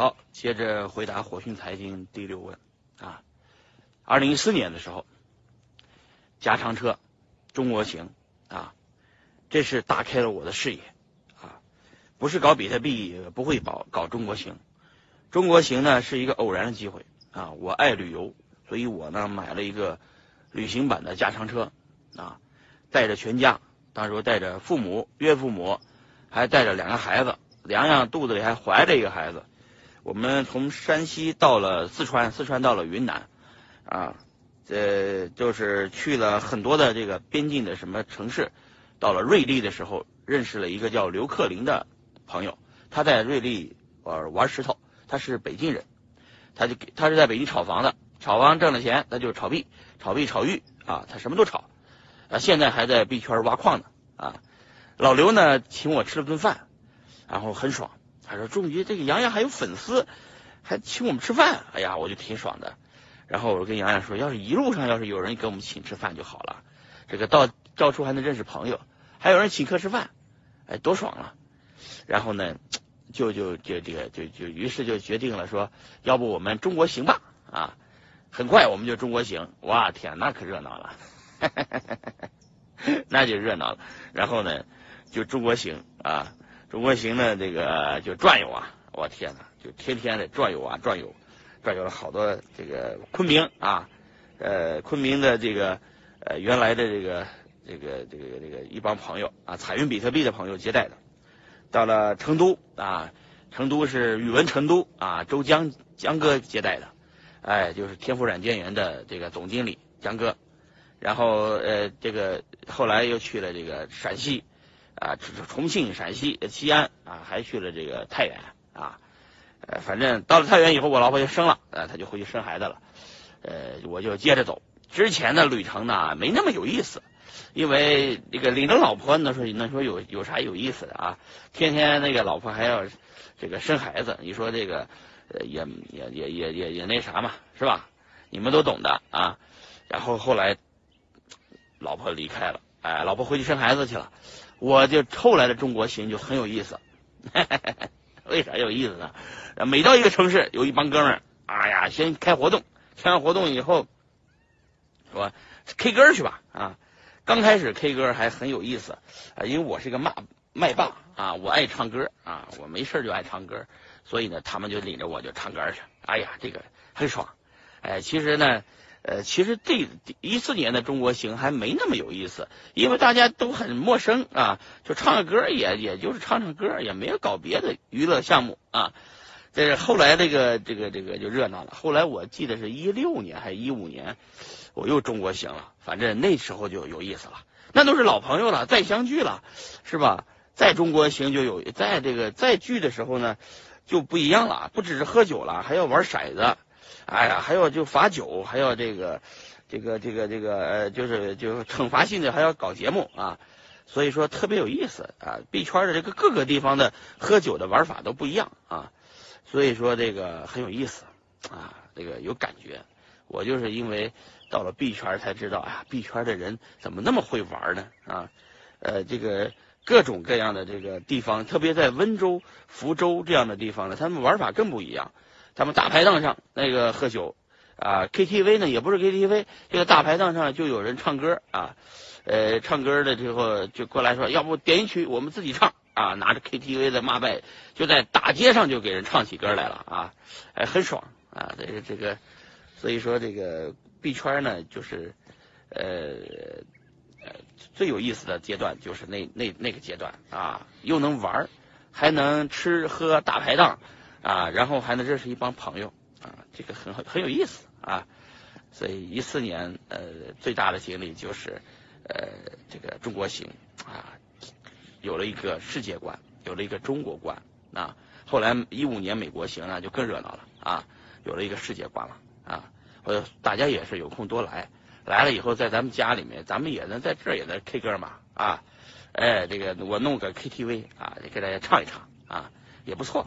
好，接着回答火讯财经第六问啊。二零一四年的时候，加长车中国行啊，这是打开了我的视野啊。不是搞比特币，不会搞搞中国行。中国行呢是一个偶然的机会啊。我爱旅游，所以我呢买了一个旅行版的加长车啊，带着全家，当时带着父母、岳父母，还带着两个孩子，洋洋肚子里还怀着一个孩子。我们从山西到了四川，四川到了云南，啊，呃，就是去了很多的这个边境的什么城市。到了瑞丽的时候，认识了一个叫刘克林的朋友，他在瑞丽玩玩石头，他是北京人，他就给他是在北京炒房的，炒房挣了钱，他就炒币，炒币炒玉啊，他什么都炒，啊，现在还在币圈挖矿呢啊。老刘呢，请我吃了顿饭，然后很爽。他说：“终于这个洋洋还有粉丝，还请我们吃饭，哎呀，我就挺爽的。然后我跟洋洋说，要是一路上要是有人给我们请吃饭就好了，这个到到处还能认识朋友，还有人请客吃饭，哎，多爽啊！然后呢，就就就这个就就于是就决定了说，要不我们中国行吧？啊，很快我们就中国行，哇天，那可热闹了，那就热闹了。然后呢，就中国行啊。”中国行呢，这个就转悠啊！我天哪，就天天的转悠啊，转悠，转悠了好多这个昆明啊，呃，昆明的这个呃原来的这个这个这个这个一帮朋友啊，彩云比特币的朋友接待的。到了成都啊，成都是宇文成都啊，周江江哥接待的，哎，就是天赋软件园的这个总经理江哥。然后呃，这个后来又去了这个陕西。啊，重庆、陕西、西安啊，还去了这个太原啊，呃，反正到了太原以后，我老婆就生了，呃，她就回去生孩子了，呃，我就接着走。之前的旅程呢，没那么有意思，因为这个领着老婆，那说那说有有啥有意思的啊？天天那个老婆还要这个生孩子，你说这个也也也也也也那啥嘛，是吧？你们都懂的啊。然后后来老婆离开了，哎，老婆回去生孩子去了。我就后来的中国行就很有意思，为啥有意思呢？每到一个城市，有一帮哥们儿，哎呀，先开活动，开完活动以后，说 K 歌去吧啊！刚开始 K 歌还很有意思啊，因为我是个麦麦霸啊，我爱唱歌啊，我没事就爱唱歌，所以呢，他们就领着我就唱歌去，哎呀，这个很爽。哎，其实呢。呃，其实这一四年的中国行还没那么有意思，因为大家都很陌生啊，就唱个歌也也就是唱唱歌，也没有搞别的娱乐项目啊。这是后来这个这个这个就热闹了。后来我记得是一六年还是一五年，我又中国行了，反正那时候就有意思了，那都是老朋友了，再相聚了，是吧？在中国行就有，在这个再聚的时候呢，就不一样了，不只是喝酒了，还要玩骰子。哎呀，还要就罚酒，还要这个，这个，这个，这个，呃，就是就是惩罚性的，还要搞节目啊，所以说特别有意思啊。币圈的这个各个地方的喝酒的玩法都不一样啊，所以说这个很有意思啊，这个有感觉。我就是因为到了币圈才知道，哎呀，币圈的人怎么那么会玩呢？啊，呃，这个各种各样的这个地方，特别在温州、福州这样的地方呢，他们玩法更不一样。他们大排档上那个喝酒啊，KTV 呢也不是 KTV，这个大排档上就有人唱歌啊，呃，唱歌的之后就过来说，要不点一曲我们自己唱啊，拿着 KTV 的麦克就在大街上就给人唱起歌来了啊，哎，很爽啊，这个这个，所以说这个币圈呢，就是呃呃最有意思的阶段就是那那那个阶段啊，又能玩，还能吃喝大排档。啊，然后还能认识一帮朋友啊，这个很很有意思啊。所以一四年呃最大的经历就是呃这个中国行啊，有了一个世界观，有了一个中国观啊。后来一五年美国行呢就更热闹了啊，有了一个世界观了啊。我，大家也是有空多来，来了以后在咱们家里面，咱们也能在这儿也能 K 歌嘛啊。哎，这个我弄个 KTV 啊，给大家唱一唱啊，也不错。